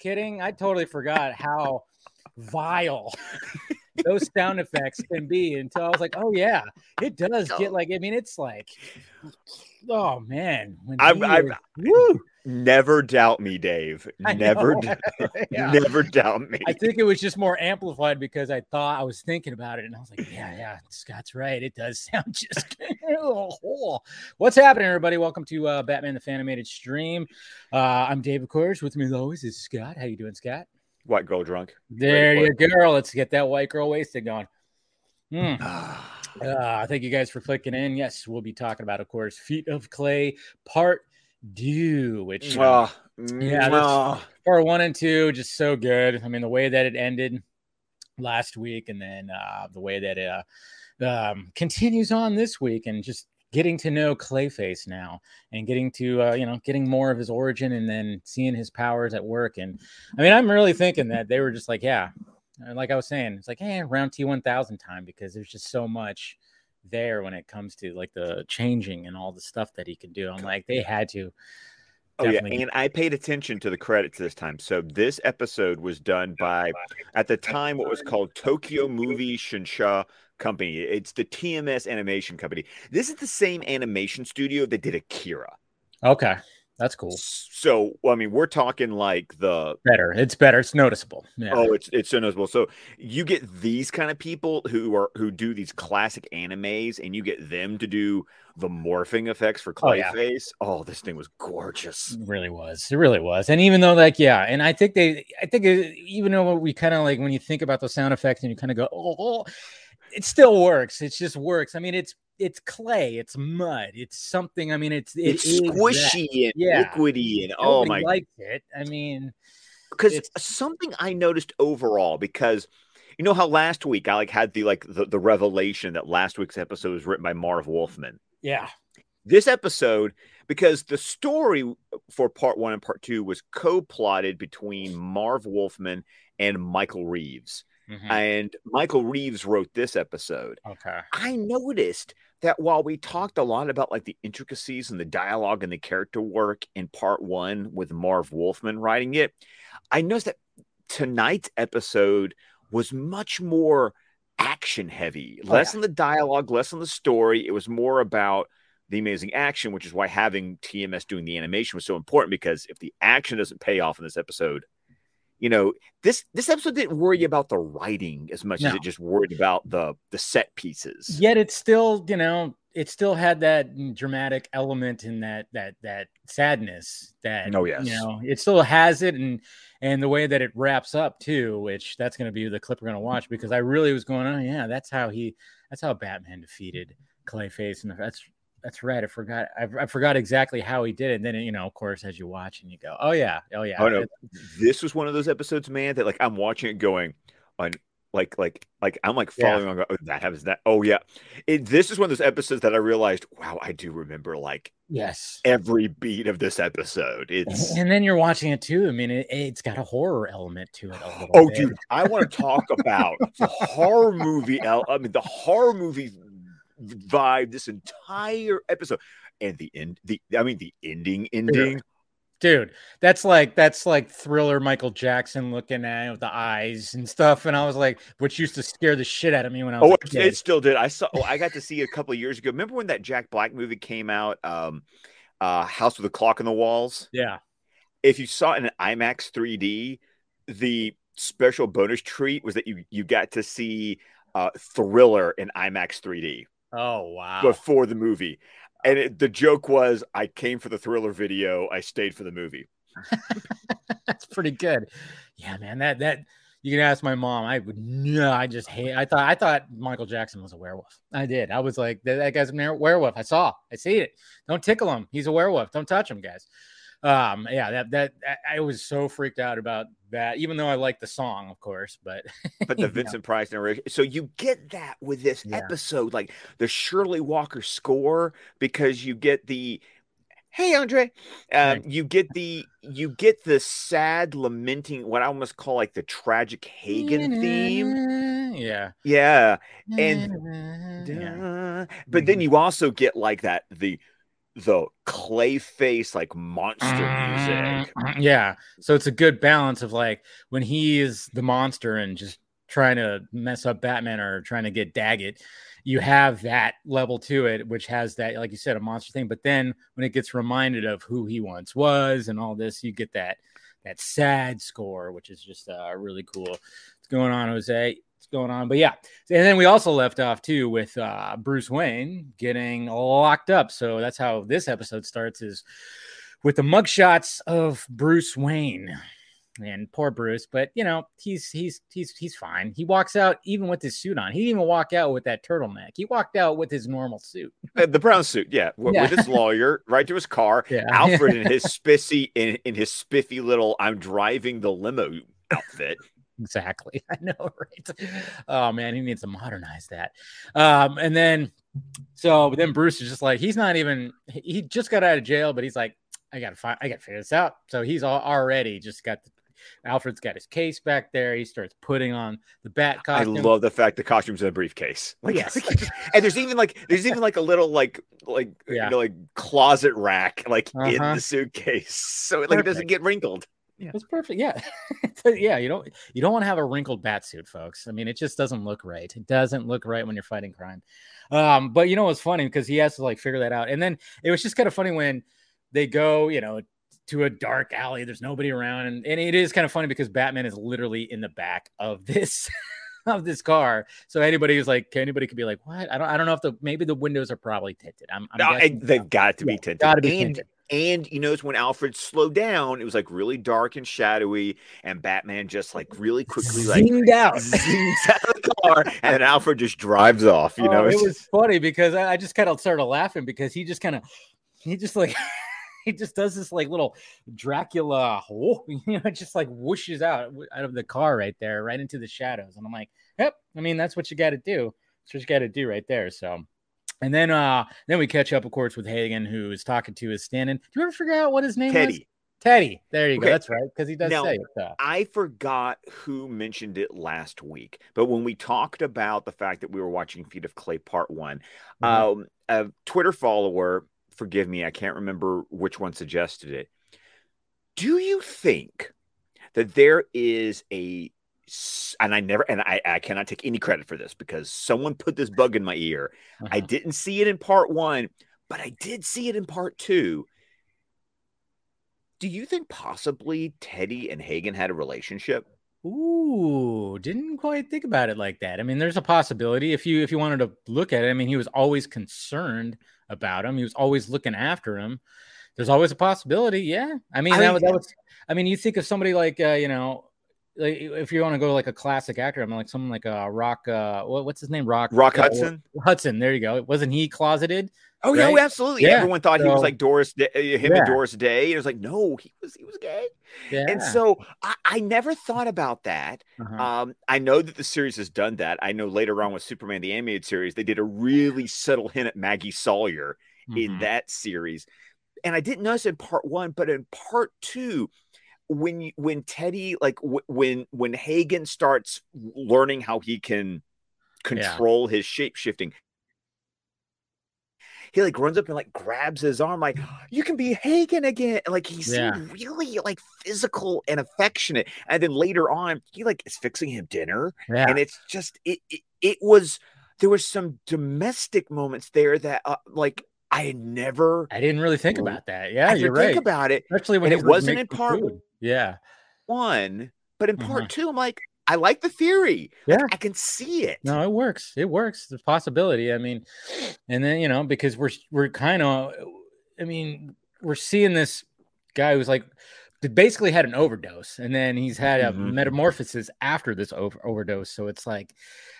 kidding. I totally forgot how vile those sound effects can be until I was like, oh, yeah, it does get like, I mean, it's like, oh, man. When I, I, woo, never doubt me, Dave. Never, Yeah. never doubt me. I think it was just more amplified because I thought I was thinking about it and I was like, yeah, yeah, Scott's right. It does sound just. What's happening, everybody? Welcome to uh, Batman the Fanimated stream. Uh, I'm Dave, of course. With me, as always, is Scott. How you doing, Scott? White girl drunk. There you go. Let's get that white girl wasted going. Hmm. Uh, thank you guys for clicking in. Yes, we'll be talking about, of course, Feet of Clay Part Two, which uh, Ah, Yeah, ah. part one and two just so good. I mean, the way that it ended last week, and then uh, the way that it uh, um, continues on this week, and just getting to know Clayface now, and getting to uh, you know getting more of his origin, and then seeing his powers at work. And I mean, I'm really thinking that they were just like, yeah, uh, like I was saying, it's like, hey, around T1000 time because there's just so much there when it comes to like the changing and all the stuff that he can do. I'm like, they had to. Oh yeah, and I paid attention to the credits this time. So this episode was done by, at the time, what was called Tokyo Movie Shinsha Company. It's the TMS Animation Company. This is the same animation studio that did Akira. Okay, that's cool. So I mean, we're talking like the better. It's better. It's noticeable. Yeah. Oh, it's it's so noticeable. So you get these kind of people who are who do these classic animes, and you get them to do the morphing effects for Oh, yeah. Clayface. Oh, this thing was gorgeous. It really was. It really was. And even though, like, yeah, and I think they, I think it, even though we kind of like when you think about the sound effects and you kind of go, oh, oh, it still works. It just works. I mean, it's it's clay, it's mud, it's something. I mean, it's it it's is that. squishy and Yeah. liquidy, and oh Nobody my! likes it. I mean, Because something I noticed overall, because you know how last week I like had the like the, the revelation that last week's episode was written by Marv Wolfman. yeah, this episode because the story for part one and part two was co-plotted between Marv Wolfman and Michael Reeves. Mhm. And Michael Reeves wrote this episode. okay, I noticed that while we talked a lot about like the intricacies and the dialogue and the character work in part one with Marv Wolfman writing it, I noticed that tonight's episode was much more action heavy, Oh, less yeah. on the dialogue, less on the story. It was more about the amazing action, which is why having TMS doing the animation was so important because if the action doesn't pay off in this episode, you know, this this episode didn't worry about the writing as much as it just worried about the the set pieces. yet it still, you know, it still had that dramatic element in that that that sadness that Oh, yes. you know it still has it and and the way that it wraps up too which that's going to be the clip we're going to watch because i really was going oh yeah that's how he that's how batman defeated clayface and that's that's right i forgot I, I forgot exactly how he did it and then you know of course as you watch and you go oh yeah oh yeah Oh no, this was one of those episodes, man, that like I'm watching it going on like like like I'm like Yeah. following on oh, that happens that oh yeah. It, this is one of those episodes that I realized, wow, I do remember like yes every beat of this episode. It's and then you're watching it too i mean it, it's got a horror element to it a oh bit. dude, I want to talk about the horror movie I mean the horror movie vibe this entire episode. And the end the I mean the ending ending. dude that's like that's like thriller michael jackson looking at it with the eyes and stuff and i was like which used to scare the shit out of me when i was Oh, it, still did. I saw. Oh, I got to see a couple of years ago. Remember when that Jack Black movie came out? Um, uh, House with a Clock on the Walls. yeah If you saw it in IMAX 3D, the special bonus treat was that you you got to see uh, Thriller in IMAX 3D oh wow. before the movie. And it, the joke was, I came for the Thriller video. I stayed for the movie. that's pretty good. Yeah man that that you can ask my mom. I would no i just hate i thought i thought michael jackson was a werewolf. I did. I was like that, that guy's a werewolf. I saw i see it. Don't tickle him. He's a werewolf. Don't touch him guys um yeah that that I- was so freaked out about that even though i like the song of course but But the know. Vincent Price narration. So you get that with this Yeah. episode, like the Shirley Walker score, because you get the hey Andre, um, you get the you get the sad lamenting, what I almost call like the tragic Hagen theme. yeah Yeah, and yeah. But then you also get like that the the clay face like monster music. Yeah. So it's a good balance of like when he is the monster and just trying to mess up Batman or trying to get Daggett, you have that level to it, which has that, like you said, a monster thing. But then when it gets reminded of who he once was and all this, you get that that sad score, which is just uh, really cool. What's going on, Jose? Going on? But yeah, and then we also left off too with uh, Bruce Wayne getting locked up. So that's how this episode starts is with the mugshots of Bruce Wayne and poor Bruce, but you know, he's he's he's he's fine. He walks out even with his suit on. He didn't even walk out with that turtleneck. He walked out with his normal suit. Uh, the brown suit, yeah, w- Yeah. with his lawyer, right to his car. Yeah. Alfred in his spissy in, in his spiffy little I'm driving the limo outfit. Exactly. I know, right? Oh man, he needs to modernize that. Um, and then so then Bruce is just like he's not even he just got out of jail, but he's like, I gotta find I gotta figure this out. So he's all, already just got the Alfred's got his case back there. He starts putting on the bat costume. I love the fact the costume's in a briefcase. Like, Yes. and there's even like there's even like a little like like Yeah. you know like closet rack like in Uh-huh. the suitcase, so it, like it doesn't get wrinkled. It's perfect. Yeah. yeah. You don't you don't want to have a wrinkled bat suit, folks. I mean, it just doesn't look right. It doesn't look right when you're fighting crime. Um, but you know what's funny because he has to like figure that out. And then it was just kind of funny when they go, you know, to a dark alley. There's nobody around, and, and it is kind of funny because Batman is literally in the back of this of this car. So anybody who's like, anybody could be like, what? I don't I don't know if the maybe the windows are probably tinted. I'm, I'm No, they've got to be Yeah, tinted. gotta be and tinted. And you notice when Alfred slowed down, it was like really dark and shadowy, and Batman just like really quickly like Zinged out. zooms out of the car, and then Alfred just drives off. You Oh, know, it was funny because I, I just kind of started laughing because he just kind of he just like he just does this like little Dracula, whoa, you know, it just like whooshes out out of the car right there, right into the shadows, and I'm like, yep. I mean, that's what you got to do. That's what you got to do right there. So. And then, uh, then we catch up, of course, with Hagen, who is talking to his stand-in. Do you ever figure out what his name was? Teddy. Teddy. There you Okay. go. That's right, because he does Now, say it. Uh, I forgot who mentioned it last week, but when we talked about the fact that we were watching Feet of Clay Part One, Mhm. um, a Twitter follower, forgive me, I can't remember which one suggested it. Do you think that there is a and I never and I, I cannot take any credit for this because someone put this bug in my ear. I uh-huh. didn't see it in part one, but I did see it in part two. Do you think possibly Teddy and Hagen had a relationship? Ooh, didn't quite think about it like that. I mean, there's a possibility if you if you wanted to look at it. I mean, he was always concerned about him. He was always looking after him. There's always a possibility. Yeah. I mean, I that, mean- was- that was. I mean, you think of somebody like uh, you know, like if you want to go to like a classic actor, I mean, like someone like uh, Rock. Uh, what, what's his name? Rock. Rock uh, Hudson? Hudson. There you go. Wasn't he closeted? Oh yeah, right? oh, absolutely. Yeah, Everyone thought he was like Doris, Day, uh, him Yeah. and Doris Day. It was like, no, he was he was gay. Yeah. And so I, I never thought about that. Uh-huh. Um, I know that the series has done that. I know later on with Superman the animated series, they did a really subtle hint at Maggie Sawyer in Mhm. that series. And I didn't notice in part one, but in part two, when you, when Teddy like w- when when Hagen starts learning how he can control his shape shifting, he like runs up and like grabs his arm, like you can be Hagen again. And, like he Yeah. seemed really like physical and affectionate. And then later on, he like is fixing him dinner, yeah. and it's just it it, it was there was some domestic moments there that uh, like I had never I didn't really think about that. Yeah, to you're think right. about it Especially when it wasn't in part food. Yeah. one, but in part Uh-huh. two, I'm like, I like the theory. Yeah. I can see it. No, it works. It works. The possibility. I mean, and then you know because we're we're kind of, I mean, we're seeing this guy who's like basically had an overdose, and then he's had a Mhm. metamorphosis after this over- overdose. So it's like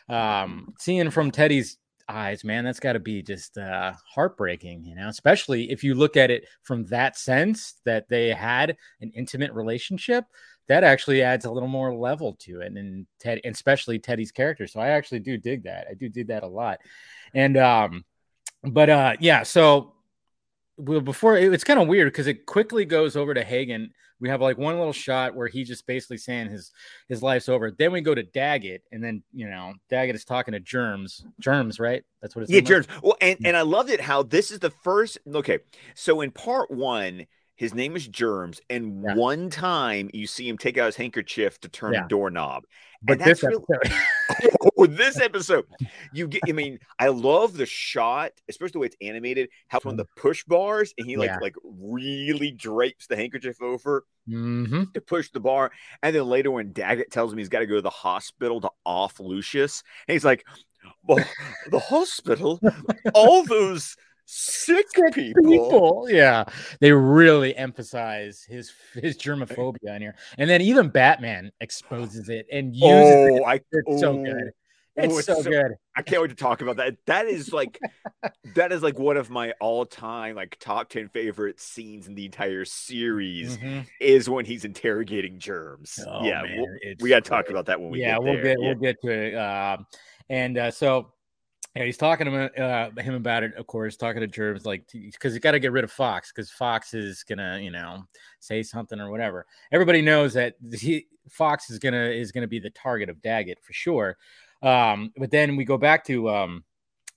um seeing from Teddy's eyes, man, that's got to be just uh heartbreaking, you know, especially if you look at it from that sense that they had an intimate relationship that actually adds a little more level to it and Ted and especially Teddy's character. So I actually do dig that. I do dig that a lot. And um but uh yeah, so well before it, it's kind of weird because it quickly goes over to Hagen. We have like one little shot where he just basically saying his his life's over. Then we go to Daggett, and then you know Daggett is talking to Germs. Germs, right? That's what it's yeah, Germs. Well, and hmm. and I loved it how this is the first. Okay, so in part one his name is Germs, and yeah. one time you see him take out his handkerchief to turn yeah. a doorknob. But and this really, episode. oh, this episode, you get. I mean, I love the shot, especially the way it's animated. How from the push bars, and he like yeah. like really drapes the handkerchief over mm-hmm. to push the bar, and then later when Daggett tells him he's got to go to the hospital to off Lucius, and he's like, "Well, the hospital, all those." Sick, sick people. people. Yeah, they really emphasize his his germophobia in here, and then even Batman exposes it and uses oh, it. I, it's oh, so good. It's, oh, it's so, so, good. I can't wait to talk about that. That is like that is like one of my all-time like top 10 favorite scenes in the entire series mm-hmm. is when he's interrogating germs. Oh, yeah, man, we'll, we got to talk about that when we yeah, get we'll get yeah. we'll get to it. Uh, and uh, so yeah, he's talking to him, uh, him about it, of course, talking to Germs, like, because you got to get rid of Fox, because Fox is gonna, you know, say something or whatever. Everybody knows that he, Fox is gonna is gonna be the target of Daggett for sure. Um, but then we go back to um,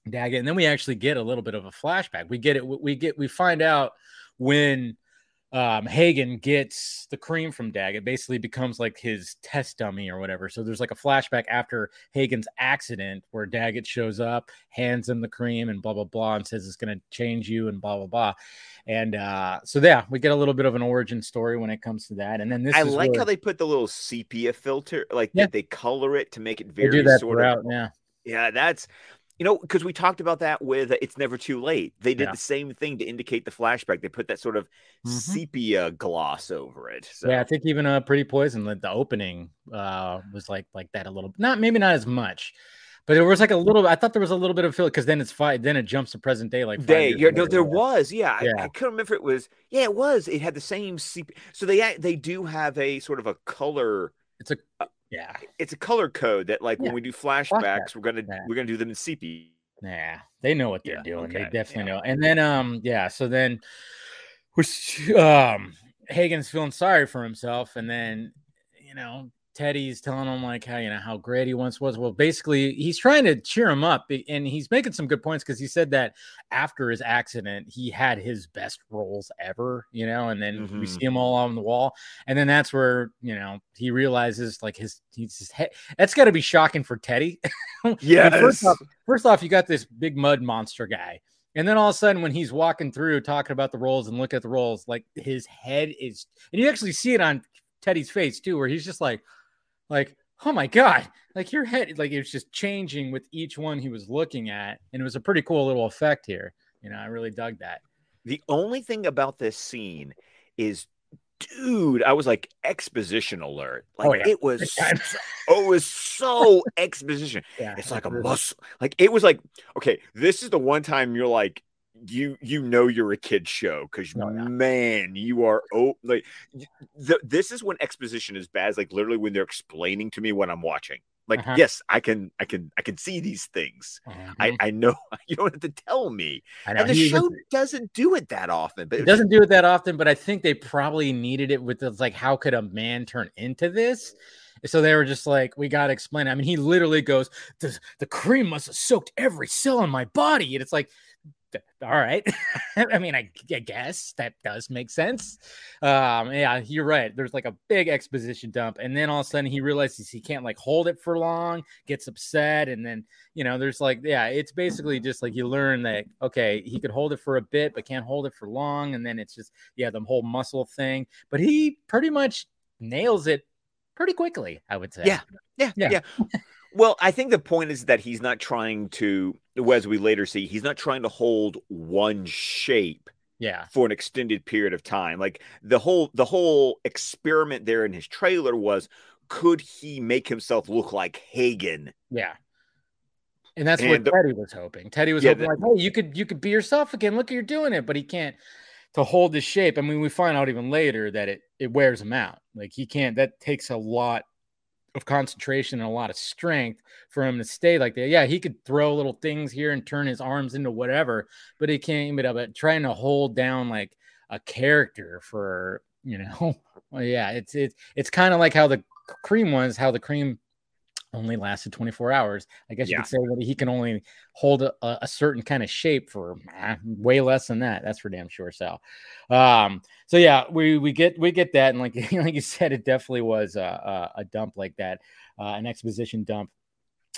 Daggett, and then we actually get a little bit of a flashback. We get it. We get we find out when um, Hagen gets the cream from Daggett, basically becomes like his test dummy or whatever. So there's like a flashback after Hagen's accident where Daggett shows up, hands him the cream, and blah blah blah, and says it's going to change you and blah blah blah. And uh, so yeah, we get a little bit of an origin story when it comes to that. And then this, I like where... how they put the little sepia filter, like yeah. they color it to make it very they do that sort throughout, of yeah. Yeah, that's you know, because we talked about that with uh, It's Never Too Late. They did yeah. the same thing to indicate the flashback. They put that sort of mm-hmm. sepia gloss over it. So. Yeah, I think even a uh, Pretty Poison, the opening uh, was like like that a little. Not maybe not as much, but it was like a little. I thought there was a little bit of feel because then it's five. Then it jumps to present day like day. Yeah, no, there was. Yeah, yeah. I, I couldn't remember if it was. Yeah, it was. It had the same sepia. So they they do have a sort of a color. It's a yeah, it's a color code that like yeah. when we do flashbacks, Flashback. we're gonna yeah. we're gonna do them in sepia. Yeah, they know what they're yeah, doing. Okay. They definitely know. And then um yeah, so then which um Hagen's feeling sorry for himself, and then you know Teddy's telling him like how you know how great he once was. Well, basically, he's trying to cheer him up, and he's making some good points because he said that after his accident, he had his best roles ever, you know. And then mm-hmm. we see him all on the wall, and then that's where you know he realizes like his he's just he- that's got to be shocking for Teddy. yeah. first off, first off, you got this big mud monster guy. And then all of a sudden, when he's walking through talking about the roles and look at the roles, like his head is, and you actually see it on Teddy's face too, where he's just like, like, oh my god, like your head, like it was just changing with each one he was looking at, and it was a pretty cool little effect here. You know, I really dug that. The only thing about this scene is dude, I was like exposition alert. Oh, like oh, yeah. it was so, oh, it was so exposition. Yeah, it's like a muscle. Like it was like, okay, this is the one time you're like, you you know you're a kid show because oh, yeah. man you are oh like the, this is when exposition is bad like literally when they're explaining to me what i'm watching like uh-huh. yes i can i can i can see these things uh-huh. i i know you don't have to tell me and the he show was, doesn't do it that often but it doesn't do it that often but i think they probably needed it with the, like how could a man turn into this so they were just like, we got to explain. It. I mean, he literally goes, the, the cream must have soaked every cell in my body. And it's like, all right. I mean, I, I, guess that does make sense. Um, yeah, you're right. There's like a big exposition dump, and then all of a sudden he realizes he can't like hold it for long, gets upset, and then you know, there's like, yeah, it's basically just like you learn that okay, he could hold it for a bit, but can't hold it for long, and then it's just yeah, the whole muscle thing. But he pretty much nails it pretty quickly, I would say. Yeah, yeah, yeah. yeah. Well, I think the point is that he's not trying to, as we later see, he's not trying to hold one shape yeah. for an extended period of time. Like the whole the whole experiment there in his trailer was could he make himself look like hagen? Yeah. And that's and what the, teddy was hoping. Teddy was yeah, hoping like hey you could you could be yourself again. Look at you're doing it. But he can't to hold the shape. I mean we find out even later that it it wears him out. Like he can't that takes a lot of concentration and a lot of strength for him to stay like that. Yeah, he could throw little things here and turn his arms into whatever, but he can't. even But trying to hold down like a character for you know, yeah, it's it's it's kind of like how the cream was, how the cream only lasted 24 hours. I guess you could say that he can only hold a, a certain kind of shape for eh, way less than that. That's for damn sure. So, um, so yeah, we we get we get that, and like like you said, it definitely was a, a, a dump like that, uh, an exposition dump.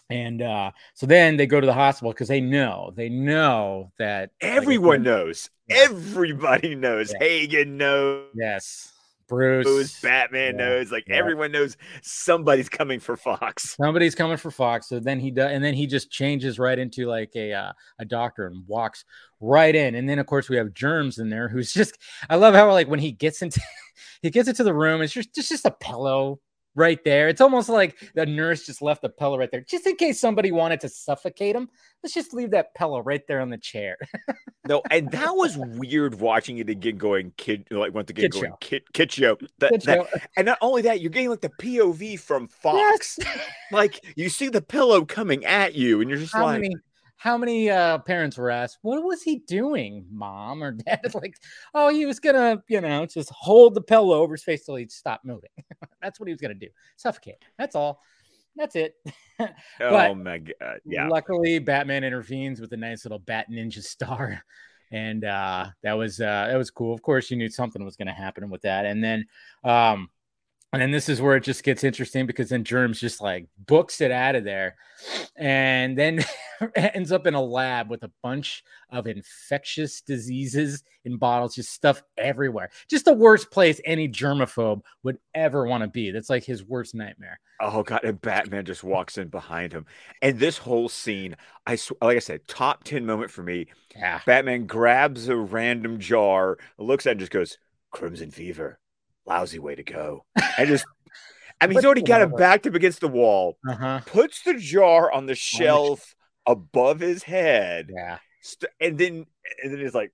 And uh, so then they go to the hospital because they know they know that everyone like, knows, yeah. everybody knows, yeah. Hagen knows, yes, Bruce knows, Batman yeah, knows, like yeah. everyone knows somebody's coming for Fox. Somebody's coming for Fox. So then he does, and then he just changes right into like a uh, a doctor and walks right in. And then of course we have Germs in there, who's just I love how like when he gets into he gets into the room, it's just just just a pillow right there. It's almost like the nurse just left the pillow right there, just in case somebody wanted to suffocate him. Let's just leave that pillow right there on the chair. no, and that was weird watching it again, going kid, like once again kid going show. kid, kid show. That, kid that, show. And not only that, you're getting like the POV from Fox. Yes. like you see the pillow coming at you, and you're just How like. Many- how many uh, parents were asked, "What was he doing, mom or dad?" like, oh, he was gonna, you know, just hold the pillow over his face till he'd stop moving. That's what he was gonna do, suffocate. That's all. That's it. oh my god! Yeah. Luckily, Batman intervenes with a nice little Bat Ninja star, and uh, that was uh, that was cool. Of course, you knew something was going to happen with that, and then um, and then this is where it just gets interesting because then Germs just like books it out of there and then ends up in a lab with a bunch of infectious diseases in bottles, just stuff everywhere. Just the worst place any germaphobe would ever want to be. That's like his worst nightmare. Oh god, and Batman just walks in behind him. And this whole scene, I sw- like I said, top 10 moment for me. Yeah. Batman grabs a random jar, looks at it and just goes, Crimson Fever lousy way to go. I just, I mean, he's already got him backed up against the wall, uh-huh. puts the jar on the shelf above his head. Yeah. St- and then, and then he's like,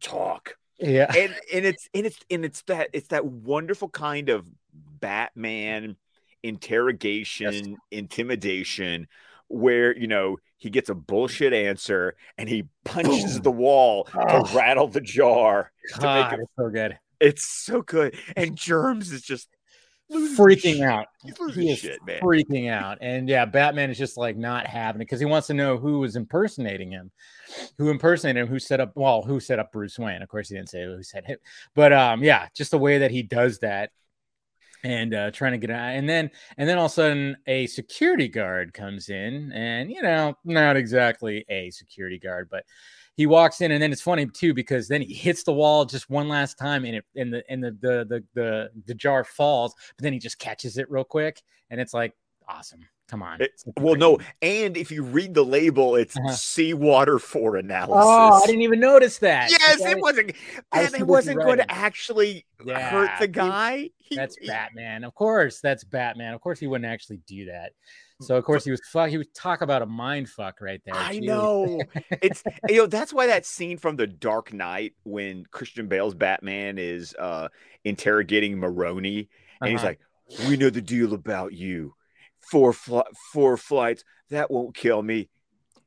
talk. Yeah. And, and it's, and it's, and it's that, it's that wonderful kind of Batman interrogation, yes. intimidation where you know he gets a bullshit answer and he punches the wall oh. to rattle the jar God, to make it so good. It's so good. And Germs is just freaking out. He is shit, man. freaking out. And yeah, Batman is just like not having it because he wants to know who was impersonating him, who impersonated him, who set up well, who set up Bruce Wayne. Of course, he didn't say who said him, but um, yeah, just the way that he does that and uh, trying to get out. And then and then all of a sudden a security guard comes in, and you know, not exactly a security guard, but he walks in, and then it's funny too because then he hits the wall just one last time, and it and the and the the the the, the jar falls, but then he just catches it real quick, and it's like awesome. Come on. It, well, no, and if you read the label, it's uh-huh. seawater for analysis. Oh, I didn't even notice that. Yes, it wasn't. And it wasn't going to actually yeah, hurt the guy. He, that's he, Batman. Of course, that's Batman. Of course, he wouldn't actually do that. So of course he was fuck. He would talk about a mind fuck right there. I know. it's you know that's why that scene from The Dark Knight when Christian Bale's Batman is uh interrogating Maroni and uh-huh. he's like, "We know the deal about you. Four fl- four flights that won't kill me."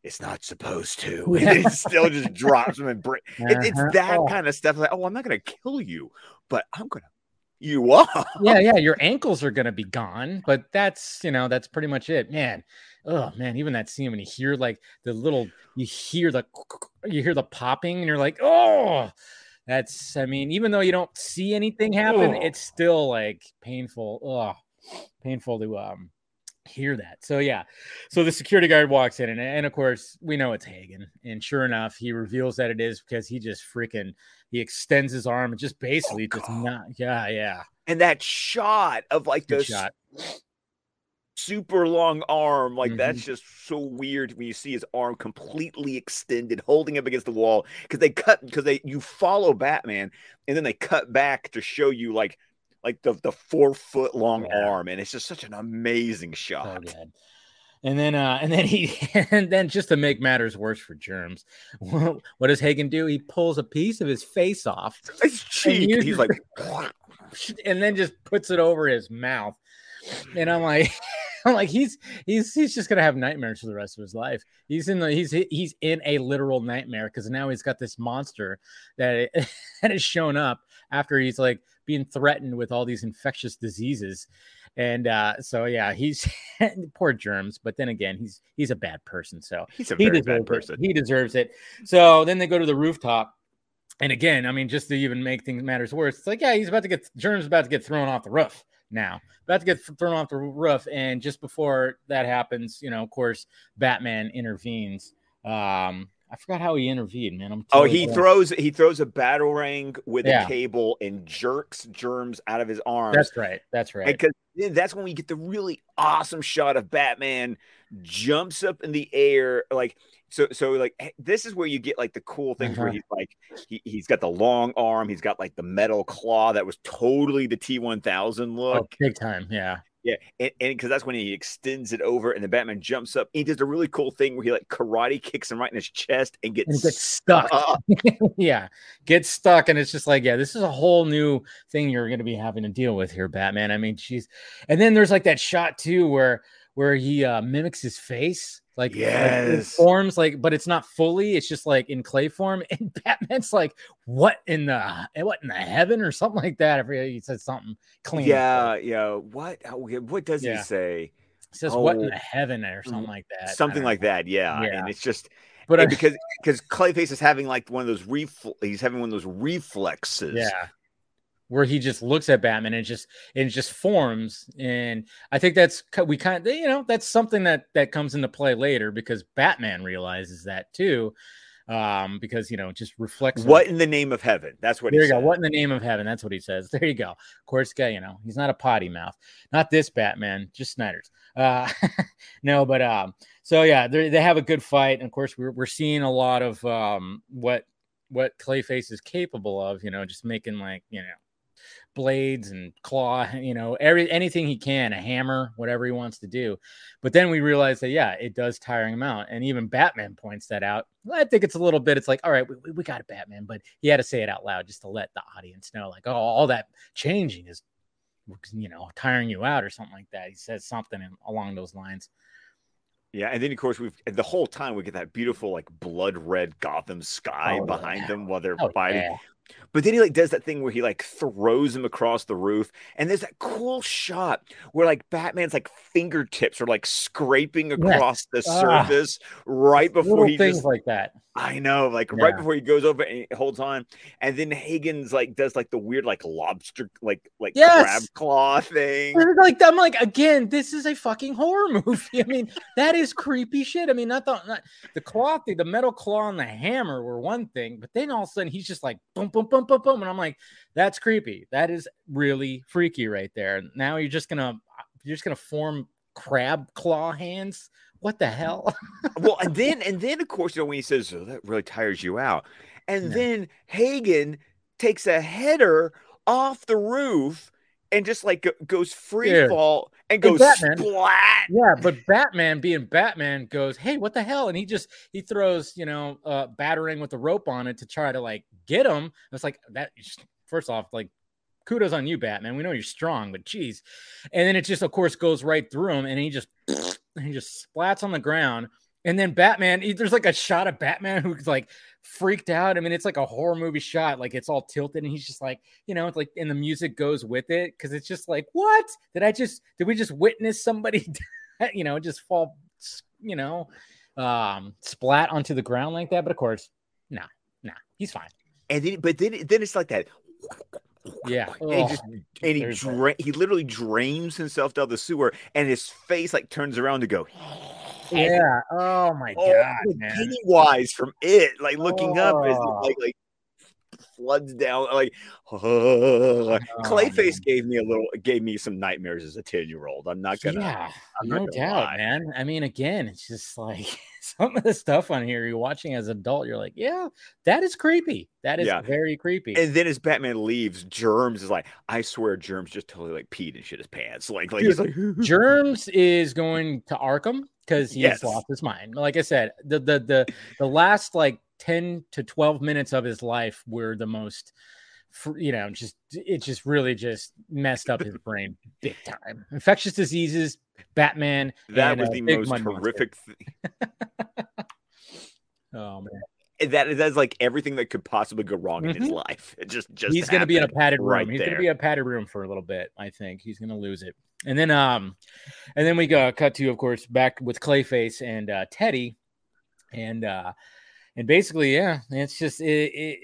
It's not supposed to. It still just drops him and br- uh-huh. it, it's that oh. kind of stuff. Like, oh, I'm not gonna kill you, but I'm gonna you are. yeah, yeah. Your ankles are gonna be gone, but that's you know that's pretty much it, man. Oh man, even that scene when you hear like the little, you hear the, you hear the popping, and you're like, oh, that's. I mean, even though you don't see anything happen, oh. it's still like painful. Oh, painful to um hear that. So yeah, so the security guard walks in, and, and of course we know it's Hagen, and sure enough, he reveals that it is because he just freaking he extends his arm and just basically oh, just not yeah yeah. And that shot of like the shot. super long arm, like mm-hmm. that's just so weird when you see his arm completely extended, holding up against the wall because they cut because they you follow Batman and then they cut back to show you like like the the four foot long yeah. arm, and it's just such an amazing shot. So and then, uh, and then he, and then just to make matters worse for Germs, what does Hagen do? He pulls a piece of his face off. His cheek. He's like, and then just puts it over his mouth. and I'm like, I'm like, he's he's he's just gonna have nightmares for the rest of his life. He's in the he's he's in a literal nightmare because now he's got this monster that it, that has shown up after he's like being threatened with all these infectious diseases. And uh, so yeah, he's poor germs, but then again, he's he's a bad person. So he's a he very deserves bad person. It. He deserves it. So then they go to the rooftop. And again, I mean, just to even make things matters worse, it's like, yeah, he's about to get germs about to get thrown off the roof now, about to get thrown off the roof. And just before that happens, you know, of course, Batman intervenes. Um, I forgot how he intervened, man. I'm Oh, he throws he throws a batarang with Yeah. a cable and jerks germs out of his arm. That's right. That's right. Because that's when we get the really awesome shot of Batman jumps up in the air, like so. So like eh, this is where you get like the cool things where Uh-huh. he's like he, he's got the long arm, he's got like the metal claw that was totally the T one thousand look. big time. Yeah. Yeah, and because that's when he extends it over, and the Batman jumps up. He does a really cool thing where he like karate kicks him right in his chest and gets, And gets stuck. stuck. yeah. Get stuck. And it's just like, yeah, this is a whole new thing you're going to be having to deal with here, Batman. I mean, she's, and then there's like that shot too where, where he uh, mimics his face. Like, like, forms like, but it's not fully. It's just like in clay form. And Batman's like, "What in the eh, what in the heaven or something like that?" I he said something clean. Yeah, yeah. What? What does Yeah. he say? he says, "What in Oh. the heaven?" or mm-hmm. something like that. Something like know. that. Yeah. Yeah. And it's just But I, because because Clayface is having like one of those refl- he's having one of those reflexes. Yeah. Where he just looks at Batman and just it just forms, and I think that's we kind of you know that's something that that comes into play later because Batman realizes that too, um because you know it just reflects on- What in the name of heaven? That's what there he you go. What in the name of heaven? That's what he says. There you go. Of course, guy, you know, he's not a potty mouth. Not this Batman, just Snyder's. Uh no, but um, so yeah, they they have a good fight. And of course, we're we're seeing a lot of um what what Clayface is capable of, you know, just making like, you know, blades and claw, you know, every anything he can, a hammer, whatever he wants to do. But then we realize that yeah, it does tiring him out, and even Batman points that out. I think it's a little bit. It's like, all right, we, we- got it, Batman, but he had to say it out loud just to let the audience know, like, oh, all that changing is, you know, tiring you out or something like that. He says something along those lines. Yeah, and then of course we've the whole time we get that beautiful like blood red Gotham sky Oh, behind yeah. them while they're Oh, fighting. yeah. But then he like does that thing where he like throws him across the roof, and there's that cool shot where like Batman's like fingertips are like scraping across the Ah. surface right before he things just like that. I know, like right before he goes over and holds on, and then Hagen's like does like the weird like lobster like like Yes. crab claw thing. Like I'm like again, this is a fucking horror movie. I mean, that is creepy shit. I mean, not the not, the claw thing, the metal claw and the hammer were one thing, but then all of a sudden he's just like boom, boom, boom, boom, boom, and I'm like, that's creepy. That is really freaky right there. Now you're just gonna you're just gonna form crab claw hands. What the hell? well, and then and then of course, you know, when he says oh, that really tires you out, and Yeah. then Hagen takes a header off the roof and just like goes free Dude. fall and And goes Batman- splat. yeah, but Batman being Batman goes, "Hey, what the hell?" And he just he throws, you know, uh batarang with the rope on it to try to like get him. It's like that first off, like kudos on you, Batman. We know you're strong, but geez. And then it just of course goes right through him and he just he just splats on the ground. And then Batman, there's like a shot of Batman who's like freaked out. I mean, it's like a horror movie shot, like it's all tilted, and he's just like, you know, it's like, and the music goes with it because it's just like, what did I just did we just witness somebody, you know, just fall, you know, um, splat onto the ground like that? But of course, nah, nah, he's fine. And then, but then, then it's like that. Yeah, And he just and he dra- he literally drains himself down the sewer, and his face like turns around to go. Yeah. Oh my Oh, god, man. Pennywise from it, like looking up as Oh. like like floods down. Like oh, Clayface man. gave me a little, gave me some nightmares as a ten year old. I'm not gonna. yeah, I'm not no doubt, lie. man. I mean, again, it's just like some of the stuff on here you're watching as an adult, you're like, yeah, that is creepy. That is Yeah. very creepy. And then as Batman leaves, Germs is like, I swear, Germs just totally like peed and shit his pants. Like, like he's like, Germs is going to Arkham because he Yes. lost his mind. Like I said, the the the the last like 10 to 12 minutes of his life were the most you know, just it just really just messed up his brain big time. Infectious diseases, Batman. That and, was uh, the most horrific. Th- Oh man, that that's like everything that could possibly go wrong in his Mhm. life. It just just he's going to be in a padded room. right he's going to be a padded room for a little bit. I think he's going to lose it. And then, um, and then we go cut to, of course, back with Clayface and uh, Teddy, and uh, and basically, yeah, it's just it, it,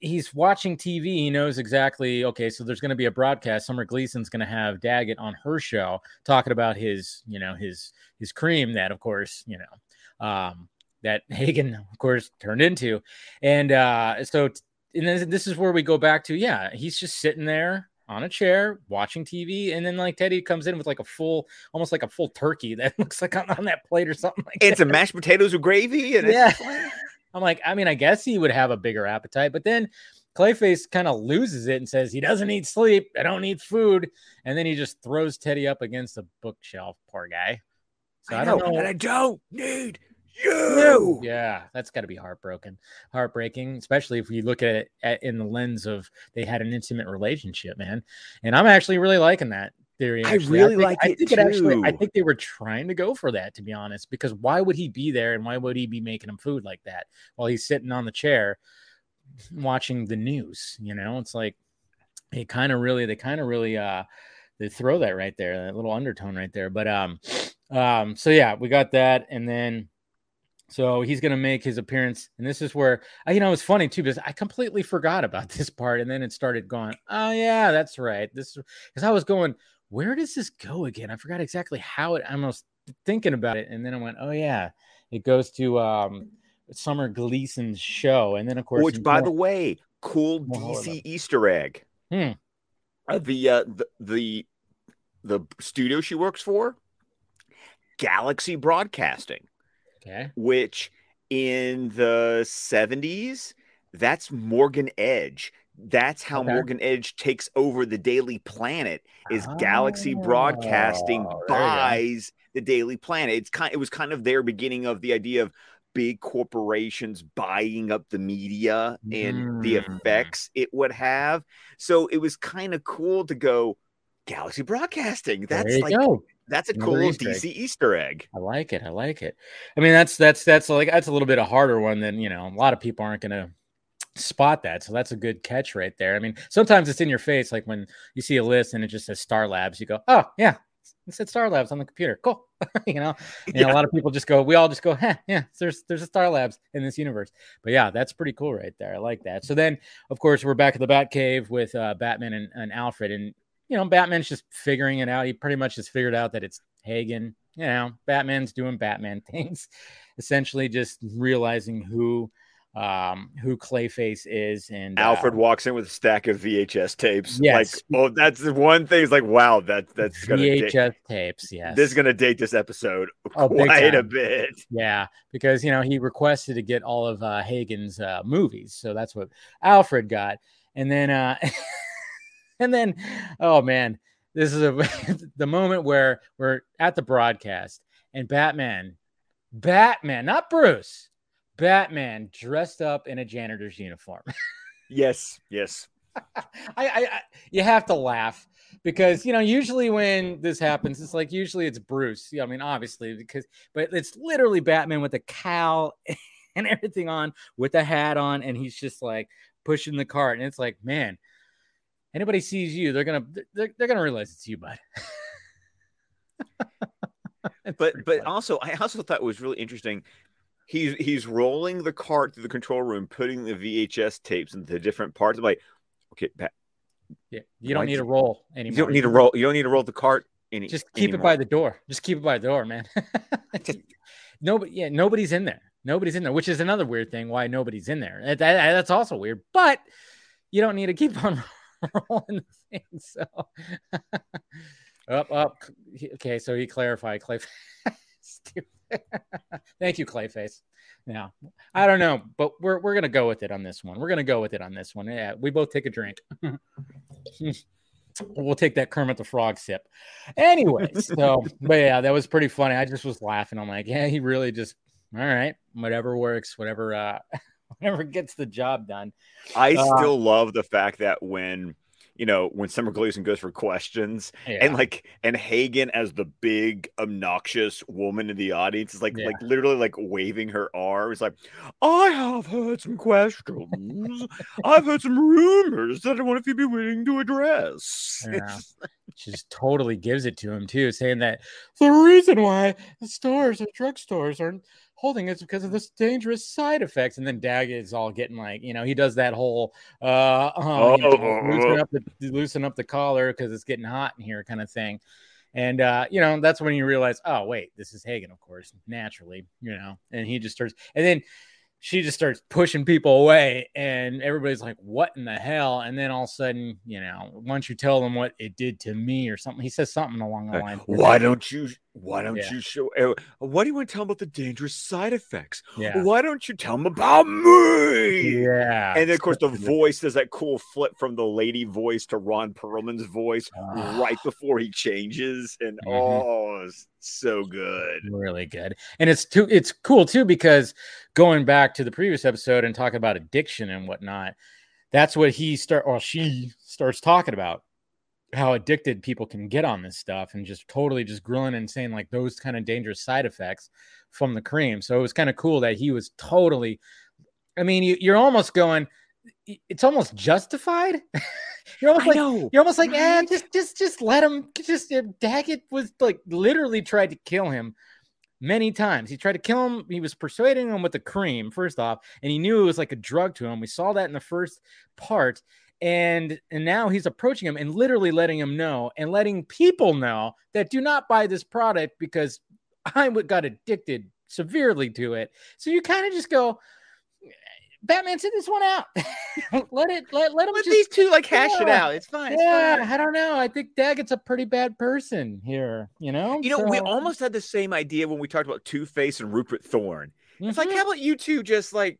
he's watching TV. He knows exactly. Okay, so there's going to be a broadcast. Summer Gleason's going to have Daggett on her show talking about his, you know, his his cream that, of course, you know, um, that Hagen, of course, turned into, and uh, so and then this is where we go back to yeah he's just sitting there on a chair watching tv and then like teddy comes in with like a full almost like a full turkey that looks like on, on that plate or something like It's that. a mashed potatoes with gravy, and Yeah. it's i'm like i mean i guess he would have a bigger appetite but then clayface kind of loses it and says he doesn't need sleep i don't need food and then he just throws teddy up against the bookshelf poor guy so i, I don't know, know and I don't need you. yeah, that's got to be heartbroken, heartbreaking, especially if you look at it at, in the lens of they had an intimate relationship, man. And I'm actually really liking that theory. I actually. really think, like I it think actually, I think they were trying to go for that, to be honest, because why would he be there and why would he be making him food like that while he's sitting on the chair watching the news? You know, it's like they kind of really, they kind of really, uh, they throw that right there, that little undertone right there. But um, um, so yeah, we got that, and then so he's gonna make his appearance, and this is where uh, you know it's funny too because I completely forgot about this part, and then it started going, oh yeah, that's right. This because I was going, where does this go again? I forgot exactly how it. I was thinking about it, and then I went, oh yeah, it goes to um Summer Gleason's show, and then of course, Which, by the way, cool DC Easter egg. Hmm. Uh, the, uh, the the the studio she works for, Galaxy Broadcasting, okay, which in the seventies, that's Morgan Edge. That's how Okay. Morgan Edge takes over the Daily Planet. Is Galaxy Broadcasting Oh, there you go. buys the Daily Planet? It's kind. It was kind of their beginning of the idea of big corporations buying up the media and the Mm. effects it would have. So it was kind of cool to go Galaxy Broadcasting. That's like go. That's a Another cool Easter egg. DC Easter egg. I like it. I like it. I mean, that's that's that's like that's a little bit a harder one than you know. A lot of people aren't going to spot that, so that's a good catch right there. I mean, sometimes it's in your face, like when you see a list and it just says Star Labs, you go, "Oh yeah, it said Star Labs on the computer. Cool." you know, and Yeah. a lot of people just go, "We all just go, huh, yeah, there's there's a Star Labs in this universe." But yeah, that's pretty cool right there. I like that. So then, of course, we're back at the Batcave with uh, Batman and, and Alfred, and you know, Batman's just figuring it out. He pretty much just figured out that it's Hagen. You know, Batman's doing Batman things, essentially just realizing who um who Clayface is and uh, Alfred walks in with a stack of VHS tapes. Yes. Like, oh, that's the one thing. Is like, wow, that that's gonna VHS date, tapes. Yes, this is gonna date this episode Oh, quite a bit. Yeah, because you know he requested to get all of uh, Hagen's uh, movies, so that's what Alfred got, and then uh, and then oh man, this is a the moment where we're at the broadcast and Batman, Batman, not Bruce, Batman dressed up in a janitor's uniform. Yes, yes. I, I, I you have to laugh because you know usually when this happens it's like usually it's bruce i mean obviously because but it's literally batman with a cowl and everything on with a hat on and he's just like pushing the cart and it's like man anybody sees you they're gonna they're, they're gonna realize it's you bud But but funny. also, I also thought it was really interesting. He's he's rolling the cart through the control room, putting the VHS tapes into different parts. I'm like, okay, Pat, yeah, you don't need to roll anymore you don't need to roll. You don't need to roll the cart. Any, just keep it by the door. Just keep it by the door, man. nobody, yeah, nobody's in there. Nobody's in there, which is another weird thing. Why nobody's in there? That, that- that's also weird. But you don't need to keep on rolling the thing. So up, up. Okay, so he clarified Clayface. Thank you, Clayface. Yeah, I don't know, but we're we're gonna go with it on this one. We're gonna go with it on this one. Yeah, we both take a drink. we'll take that Kermit the Frog sip. Anyway, so but yeah, that was pretty funny. I just was laughing. I'm like, yeah, he really just all right, whatever works, whatever uh never gets the job done. I uh, still love the fact that when you know, when Summer Gleeson goes for questions yeah. and like and Hagen as the big obnoxious woman in the audience is like yeah. like literally like waving her arms like I have heard some questions. I've heard some rumors that I wonder if you'd be willing to address. Yeah. she just totally gives it to him too, saying that the reason why the stores or drugstores are holding it's because of this dangerous side effects. And then Daggett is all getting like, you know, he does that whole uh, oh, you know, loosen up the loosen up the collar because it's getting hot in here kind of thing. And uh, you know, that's when you realize, oh wait, this is Hagen, of course, naturally, you know, and he just starts and then she just starts pushing people away and everybody's like what in the hell and then all of a sudden you know once you tell them what it did to me or something he says something along the line why don't you why don't yeah. you show uh, why do you want to tell them about the dangerous side effects? Yeah. Why don't you tell them about me? Yeah. And then of course the voice does that cool flip from the lady voice to ron perlman's voice uh, right before he changes and mm-hmm. oh so good. Really good. And it's too it's cool too because going back to the previous episode and talking about addiction and whatnot that's what he start or she starts talking about how addicted people can get on this stuff and just totally just grilling and saying like those kind of dangerous side effects from the cream so it was kind of cool that he was totally i mean you, you're almost going it's almost justified. you're almost I like know, you're almost like, eh, just just just let him. Just uh, Daggett was like literally tried to kill him many times. He tried to kill him. He was persuading him with the cream first off, and he knew it was like a drug to him. We saw that in the first part, and and now he's approaching him and literally letting him know and letting people know that do not buy this product because I got addicted severely to it. So you kind of just go Batman, sit this one out. let it let let them let just, these two like hash yeah, it out. It's fine. Yeah, it's fine. I don't know. I think Daggett's a pretty bad person here. You know. You know, so... we almost had the same idea when we talked about Two Face and Rupert Thorne. Mm-hmm. It's like, mm-hmm. how about you two just like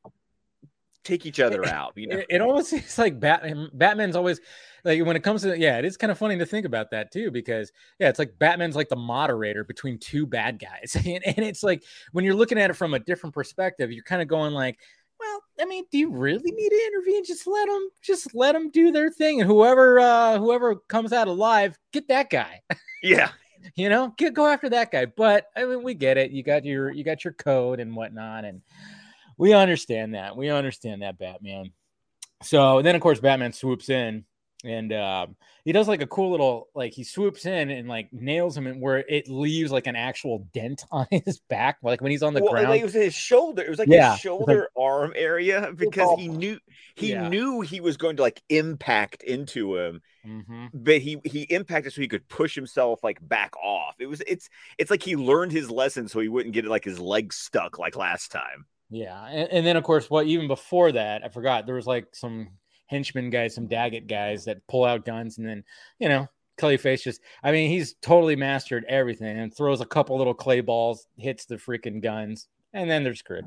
take each other out? You know, it, it almost seems like Batman. Batman's always like when it comes to yeah, it is kind of funny to think about that too because yeah, it's like Batman's like the moderator between two bad guys, and, and it's like when you're looking at it from a different perspective, you're kind of going like well, I mean, do you really need to intervene? Just let them, just let them do their thing, and whoever, uh, whoever comes out alive, get that guy. Yeah, you know, get go after that guy. But I mean, we get it. You got your, you got your code and whatnot, and we understand that. We understand that, Batman. So then, of course, Batman swoops in and um, he does like a cool little like he swoops in and like nails him and where it leaves like an actual dent on his back like when he's on the well, ground like it was his shoulder it was like yeah. his shoulder like, arm area because he knew he yeah. knew he was going to like impact into him mm-hmm. but he he impacted so he could push himself like back off it was it's it's like he learned his lesson so he wouldn't get like his legs stuck like last time yeah and, and then of course what even before that i forgot there was like some henchmen guys, some Daggett guys that pull out guns, and then you know Clayface just, I mean, he's totally mastered everything and throws a couple little clay balls, hits the freaking guns, and then they're screwed.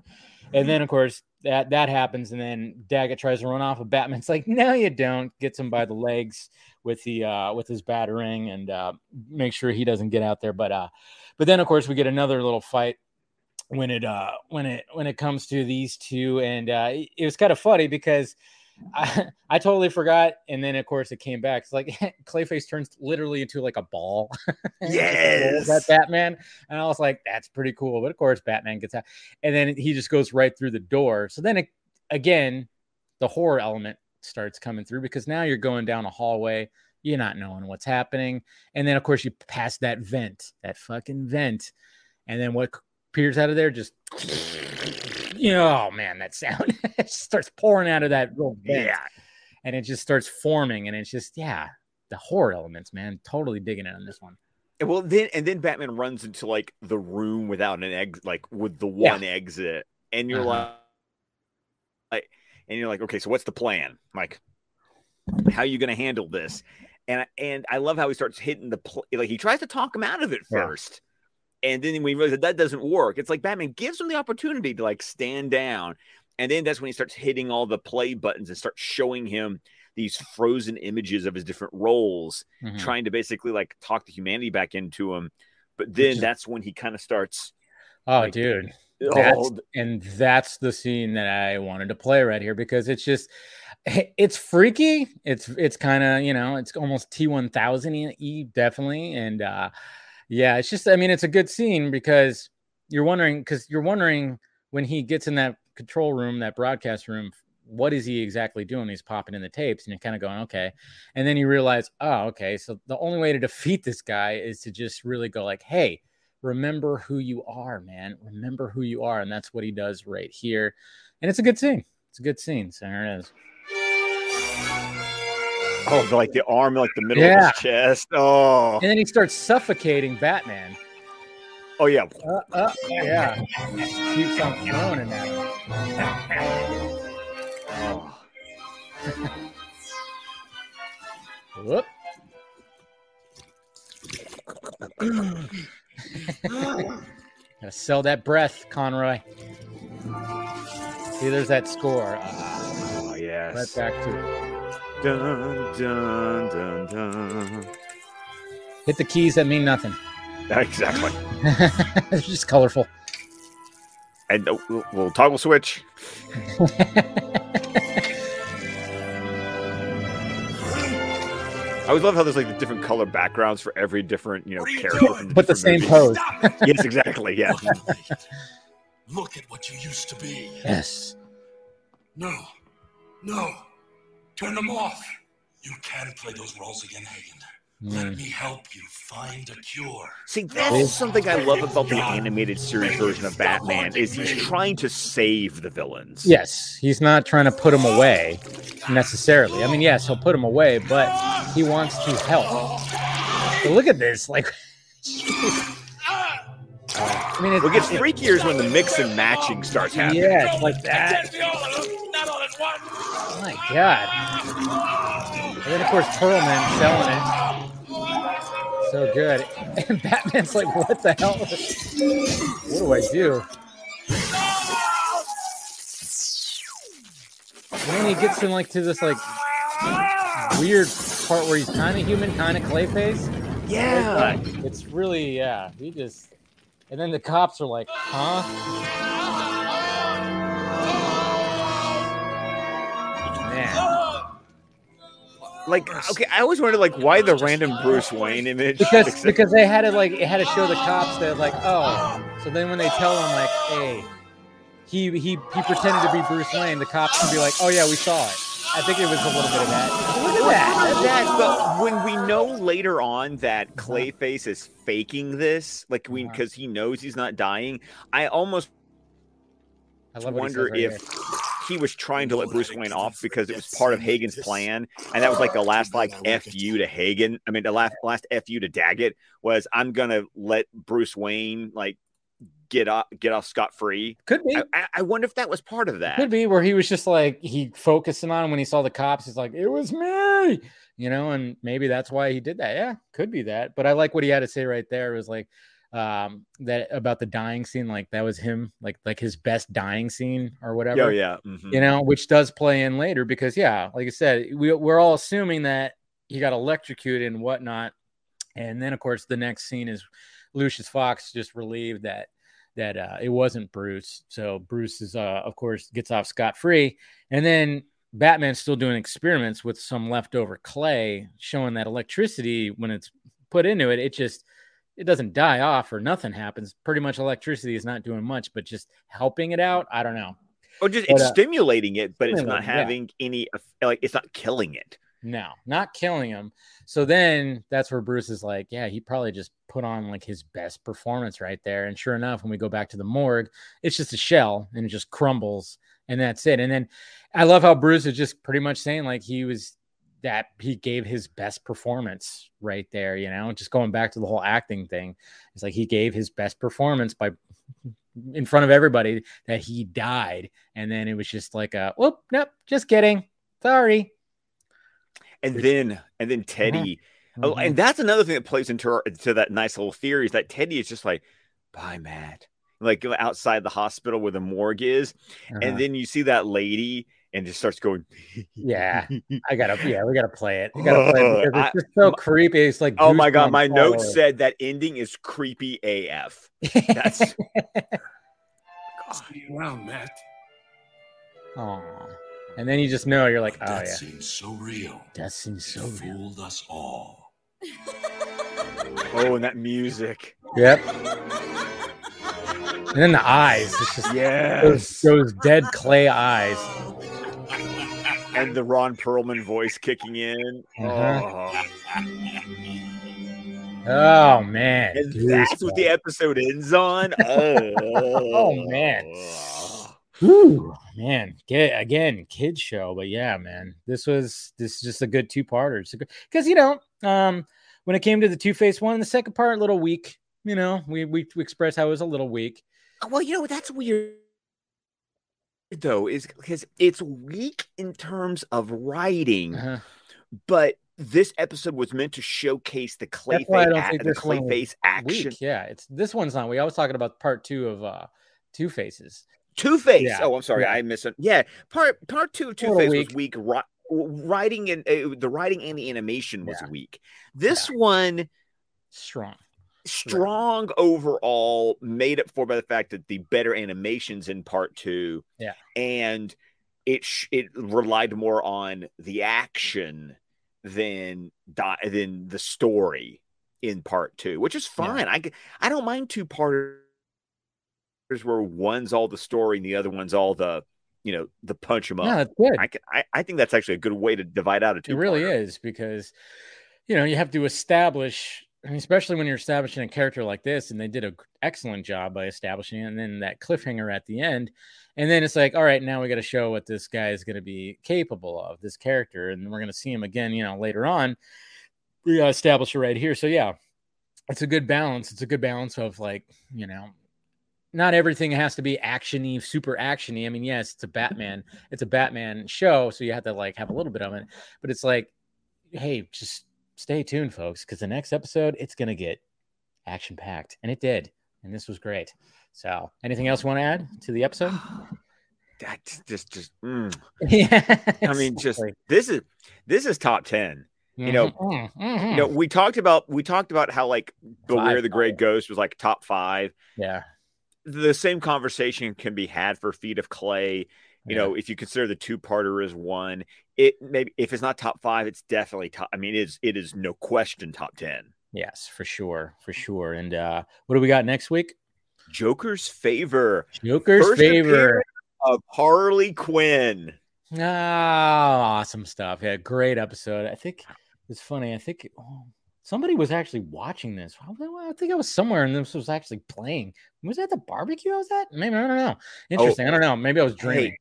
And then, of course, that that happens, and then Daggett tries to run off, and Batman's like, "No, you don't." Gets him by the legs with the uh, with his batarang and uh, make sure he doesn't get out there. But uh, but then, of course, we get another little fight when it uh when it when it comes to these two, and uh, it was kind of funny because I, I totally forgot. And then of course it came back. It's like Clayface turns literally into like a ball. yes. that Batman. And I was like, that's pretty cool. But of course Batman gets out. And then he just goes right through the door. So then it, again, the horror element starts coming through because now you're going down a hallway. You're not knowing what's happening. And then of course you pass that vent, that fucking vent. And then what appears out of there just you know, oh man, that sound it starts pouring out of that little vent, yeah, and it just starts forming, and it's just yeah, the horror elements, man, totally digging it on this one. Well, then and then Batman runs into like the room without an egg, like with the one yeah. exit, and you're uh-huh. like, like, and you're like, okay, so what's the plan, Like, How are you going to handle this? And and I love how he starts hitting the pl- like he tries to talk him out of it first. And then we realize that that doesn't work. It's like Batman gives him the opportunity to like stand down. And then that's when he starts hitting all the play buttons and starts showing him these frozen images of his different roles, mm-hmm. trying to basically like talk the humanity back into him. But then that's when he kind of starts. Oh, like, dude. That's, Oh, and that's the scene that I wanted to play right here because it's just it's freaky. It's it's kind of you know it's almost T one thousand e definitely, and uh yeah, it's just I mean it's a good scene because you're wondering because you're wondering when he gets in that control room, that broadcast room, what is he exactly doing? He's popping in the tapes, and you're kind of going okay, and then you realize oh okay, so the only way to defeat this guy is to just really go like hey remember who you are, man. Remember who you are. And that's what he does right here. And it's a good scene. It's a good scene. So there it is. Oh, like the arm, like the middle Yeah. of his chest. Oh, And then he starts suffocating Batman. oh yeah. Uh, uh, yeah. Keeps on throwing at him. Oh. Whoop. Gotta sell that breath, Conroy. See, there's that score. Uh, Oh right yes. back to it. Dun, dun, dun, dun. Hit the keys that mean nothing. Exactly. it's just colorful. And uh, we'll, we'll toggle switch. I always love how there's like the different color backgrounds for every different you know What you character. doing? But the same movies. pose. Yes, exactly. Yeah. Look at what you used to be. Yes. No. No. Turn them off. You can't play those roles again, Hagen. Let Mm. me help you find a cure. See, that's something I love about the animated series version of Batman is he's trying to save the villains. Yes, he's not trying to put them away necessarily. I mean, yes, he'll put them away, but he wants to help. But look at this, like. I mean, What gets freakier is when the mix and matching starts happening. yeah, it's like that. Not all at once. My god! And then of course Perlman selling it. So good. And Batman's like, what the hell? What do I do? And then he gets him like to this like weird part where he's kind of human, kind of Clayface. Yeah. Like, it's really yeah. He just and then the cops are like, huh? Man. Like, okay, I always wondered, like, why the random Bruce Wayne image? because Except- because they had to like it had to show the cops that like oh so then when they tell him like hey he he he pretended to be Bruce Wayne the cops can be like oh yeah we saw it I think it was a little bit of that look at that that, but when we know later on that Clayface is faking this, like we Uh-huh. because he knows he's not dying, I almost I love wonder right if he was trying to let Bruce Wayne off because it was part of Hagen's plan, and that was like the last like fu to Hagen. I mean, the last last fu to Daggett was I'm gonna let Bruce Wayne like get off get off scot free. could be I, I- I wonder if that was part of that. could be where he was just like he focusing on him when he saw the cops he's like it was me you know and maybe that's why he did that yeah could be that but I like what he had to say right there it was like um that about the dying scene like that was him like like his best dying scene or whatever Oh yeah, mhm. you know, which does play in later because, yeah, like I said, we, we're all assuming that he got electrocuted and whatnot. And then, of course, the next scene is Lucius Fox just relieved that that uh, it wasn't Bruce. So Bruce is, uh, of course, gets off scot free, and then Batman's still doing experiments with some leftover clay, showing that electricity when it's put into it, it just it doesn't die off or nothing happens. Pretty much, electricity is not doing much, but just helping it out. I don't know. or just but, it's uh, stimulating it, but it's not stimulating, yeah. having any like it's not killing it. No, not killing him. So then that's where Bruce is like, yeah, he probably just put on like his best performance right there. And sure enough, when we go back to the morgue, it's just a shell and it just crumbles and that's it. And then I love how Bruce is just pretty much saying like he was that he gave his best performance right there, you know, just going back to the whole acting thing. It's like he gave his best performance by in front of everybody that he died. And then it was just like a whoop, nope, just kidding. Sorry. And Which- then and then Teddy. Oh, Mhm. and that's another thing that plays into our, to that nice little theory is that Teddy is just like, bye, Matt. Like outside the hospital where the morgue is. Uh-huh. And then you see that lady and just starts going, Yeah, I gotta, yeah, we gotta play it. We gotta play it because I- it's just so creepy. It's like, Oh my god, my all note said that ending is creepy AF. That's See you around, Matt. Aw. And then you just know you're like, But oh that yeah, that seems so real. that seems so It real. fooled us all. Oh, and that music. Yep. And then the eyes, it's just those, those dead clay eyes. And the Ron Perlman voice kicking in. Uh-huh. Oh. Oh man, And that's what the episode ends on. Oh, Oh, man. Whew, man, get again, kid show, but yeah, man, this was this is just a good two parter. Because you know, um, when it came to the Two Face one, the second part a little weak. You know, we we, we expressed how it was a little weak. Well, you know that's weird though, is because it's weak in terms of writing, Uh-huh. but this episode was meant to showcase the That's why I clayface, don't think the clayface action. Weak, yeah. It's this one's not. We always talking about part two of uh Two Faces. Two Face. Yeah, Oh, I'm sorry, yeah. I missed it. Yeah, part part two of Two Face was weak. Ri- writing and uh, the writing and the animation was Yeah. weak. This one Strong. Strong overall, made up for by the fact that the better animations in part two. Yeah. and it sh- it relied more on the action than di- than the story in part two, which is Yeah. fine. I don't mind two parters where one's all the story and the other one's all the you know the punch 'em up. Yeah, that's good. I, can, I I think that's actually a good way to divide out a two. It really is because you know you have to establish, Mean, especially when you're establishing a character like this, and they did an excellent job by establishing it, and then that cliffhanger at the end, and then it's like, all right, now we got to show what this guy is going to be capable of, this character, and we're going to see him again, you know, later on. We to establish it right here, so yeah, it's a good balance. It's a good balance of like, you know. Not everything has to be actiony, super actiony. I mean, yes, it's a Batman, it's a Batman show, so you have to like have a little bit of it but it's like hey just stay tuned folks because the next episode it's gonna get action packed and it did and this was great so anything else you want to add to the episode That's just just. mm. yeah I mean, just this is this is top ten. you know, Mhm, You mhm. know, we talked about we talked about how like Beware the Great Ghost was like top five. yeah The same conversation can be had for Feat of Clay. You yeah. know, if you consider the two parter as one, it maybe if it's not top five, it's definitely top. I mean, it is it is no question top ten. yes for sure for sure and uh what do we got next week Joker's favor joker's First favor of Harley Quinn. Ah, awesome stuff. Yeah, great episode. I think it's funny. I think oh, somebody was actually watching this. I think I was somewhere and this was actually playing. Was that the barbecue I was at? Maybe I don't know. Interesting. I don't know. Maybe I was dreaming. Hey,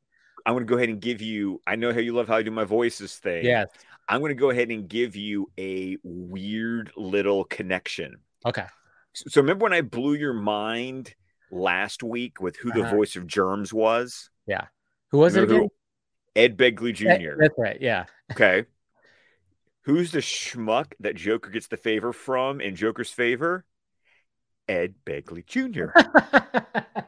I'm going to go ahead and give you. I know how you love how I do my voices thing. yeah. I'm going to go ahead and give you a weird little connection. Okay. So, remember when I blew your mind last week with who the Uh-huh. voice of Germs was? Yeah. Who was it Remember again? who- Ed Begley Jr. That's right. Yeah. Okay. Who's the schmuck that Joker gets the favor from in Joker's favor? Ed Begley Jr.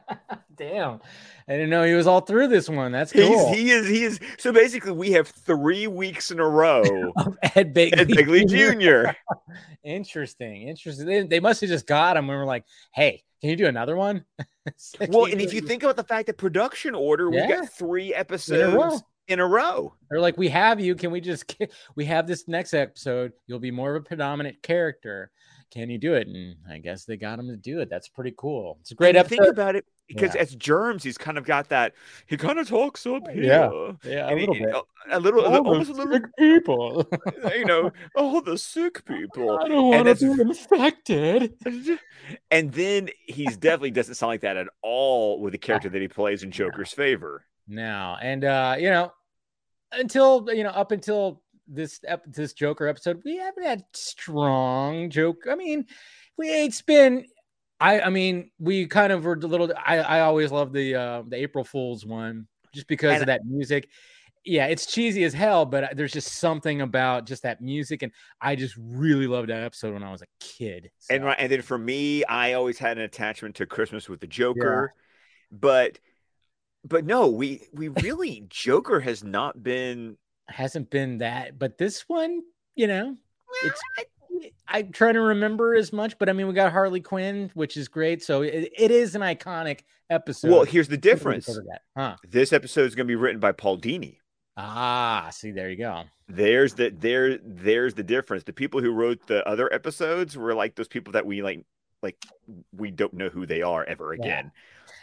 Damn. I didn't know he was all through this one. That's He's he is he is so basically we have three weeks in a row. Of Ed Begley, Ed Jr. Interesting. Interesting. They, they must have just got him We were like, hey, can you do another one? Like, Well, and if you think about the fact that production order, we got three episodes row. in a row. they're like, we have you. Can we just, we have this next episode. You'll be more of a predominant character. Can you do it? And I guess they got him to do it. That's pretty cool. It's a great episode. Think about it because Yeah. as Germs, he's kind of got that. He kind of talks up here. Yeah, yeah, a And he- little bit. A little, almost a little. people. You know, all the sick people. I don't want to be infected. And then he's definitely doesn't sound like that at all with the character that he plays in Joker's favor. now and uh you know until you know up until this ep- this joker episode we haven't had strong joke i mean we it's been i i mean we kind of were a little i i always love the uh the april fools one just because And- of that music yeah it's cheesy as hell but there's just something about just that music and i just really loved that episode when i was a kid And right, and then for me, I always had an attachment to Christmas with the Joker, but but no, we we really Joker has not been. hasn't been that but this one you know it's I'm trying to remember as much, but I mean, we got Harley Quinn, which is great. So it, it is an iconic episode. Well, here's the difference. Huh. This episode is going to be written by Paul Dini. Ah, see, there you go. There's the there there's the difference. The people who wrote the other episodes were like those people that we like like we don't know who they are ever again.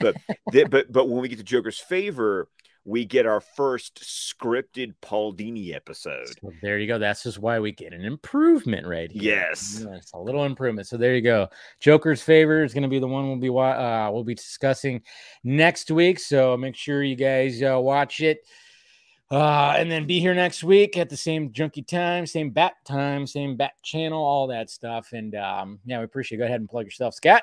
Yeah. But but but when we get to Joker's favor, we get our first scripted Paul Dini episode. So there you go. That's just why we get an improvement right here. Yes, it's a little improvement. So there you go. Joker's favor is going to be the one we'll be uh, we'll be discussing next week. So make sure you guys uh, watch it. Uh, and then be here next week at the same junkie time, same bat time, same bat channel, all that stuff. And um, yeah, we appreciate it. Go ahead and plug yourself, Scott.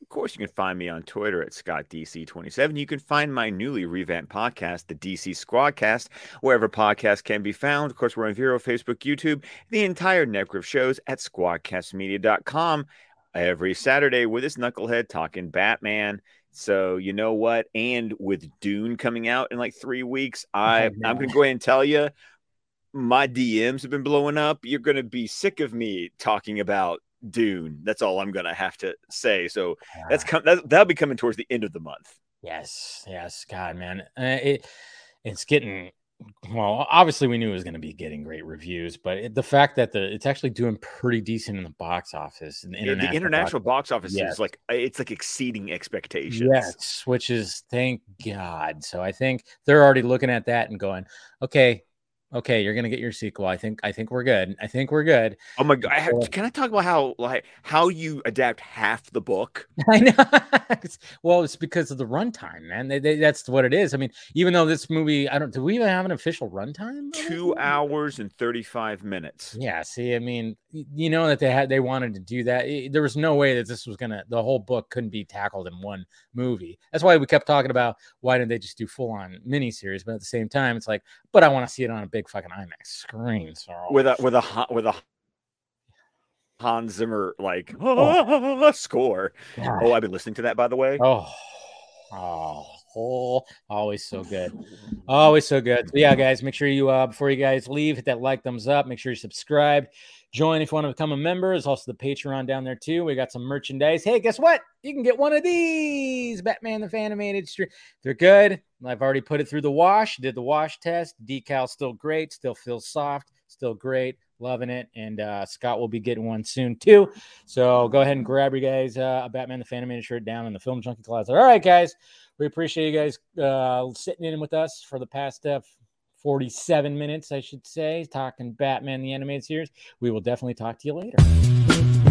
Of course, you can find me on Twitter at ScottDC27. You can find my newly revamped podcast, the DC Squadcast, wherever podcasts can be found. Of course, we're on Vero, Facebook, YouTube, the entire network of shows at squadcastmedia.com every Saturday with this knucklehead talking Batman. So you know what? And with Dune coming out in like three weeks, oh, I oh, I'm gonna go ahead and tell you, my DMs have been blowing up. You're gonna be sick of me talking about Dune. That's all I'm gonna have to say. So that's com- that, that'll be coming towards the end of the month. Yes, yes, God, man, uh, it it's getting well, obviously we knew it was going to be getting great reviews, but it, the fact that the it's actually doing pretty decent in the box office, the international, the international box, box office yes. is like it's like exceeding expectations. Yes, which is thank God. So I think they're already looking at that and going, okay, okay, you're gonna get your sequel. I think I think we're good. I think we're good. Oh my god! Have, can I talk about how like how you adapt half the book? I know. well, it's because of the runtime, man. They, they, that's what it is. I mean, even though this movie, I don't. Do we even have an official runtime? Two hours and thirty five minutes. Yeah. See, I mean, you know that they had they wanted to do that. There was no way that this was gonna. The whole book couldn't be tackled in one movie. That's why we kept talking about why didn't they just do full on miniseries? But at the same time, it's like, but I want to see it on a big fucking IMAX screen. So with a with a with a Hans Zimmer like oh. score. God. Oh, I've been listening to that by the way. Oh, oh, oh, always so good, always so good. So yeah, guys, make sure you uh before you guys leave, hit that like, thumbs up. Make sure you subscribe. Join if you want to become a member. There's also the Patreon down there too. We got some merchandise. Hey, guess what? You can get one of these Batman the Animated Stream. They're good. I've already put it through the wash. Did the wash test. Decal still great. Still feels soft. Still great. Loving it. And uh, Scott will be getting one soon too. So go ahead and grab your guys uh, a Batman the Animated shirt down in the Film Junkie closet. All right, guys. We appreciate you guys uh, sitting in with us for the past uh, 47 minutes, I should say, talking Batman the Animated Series. We will definitely talk to you later.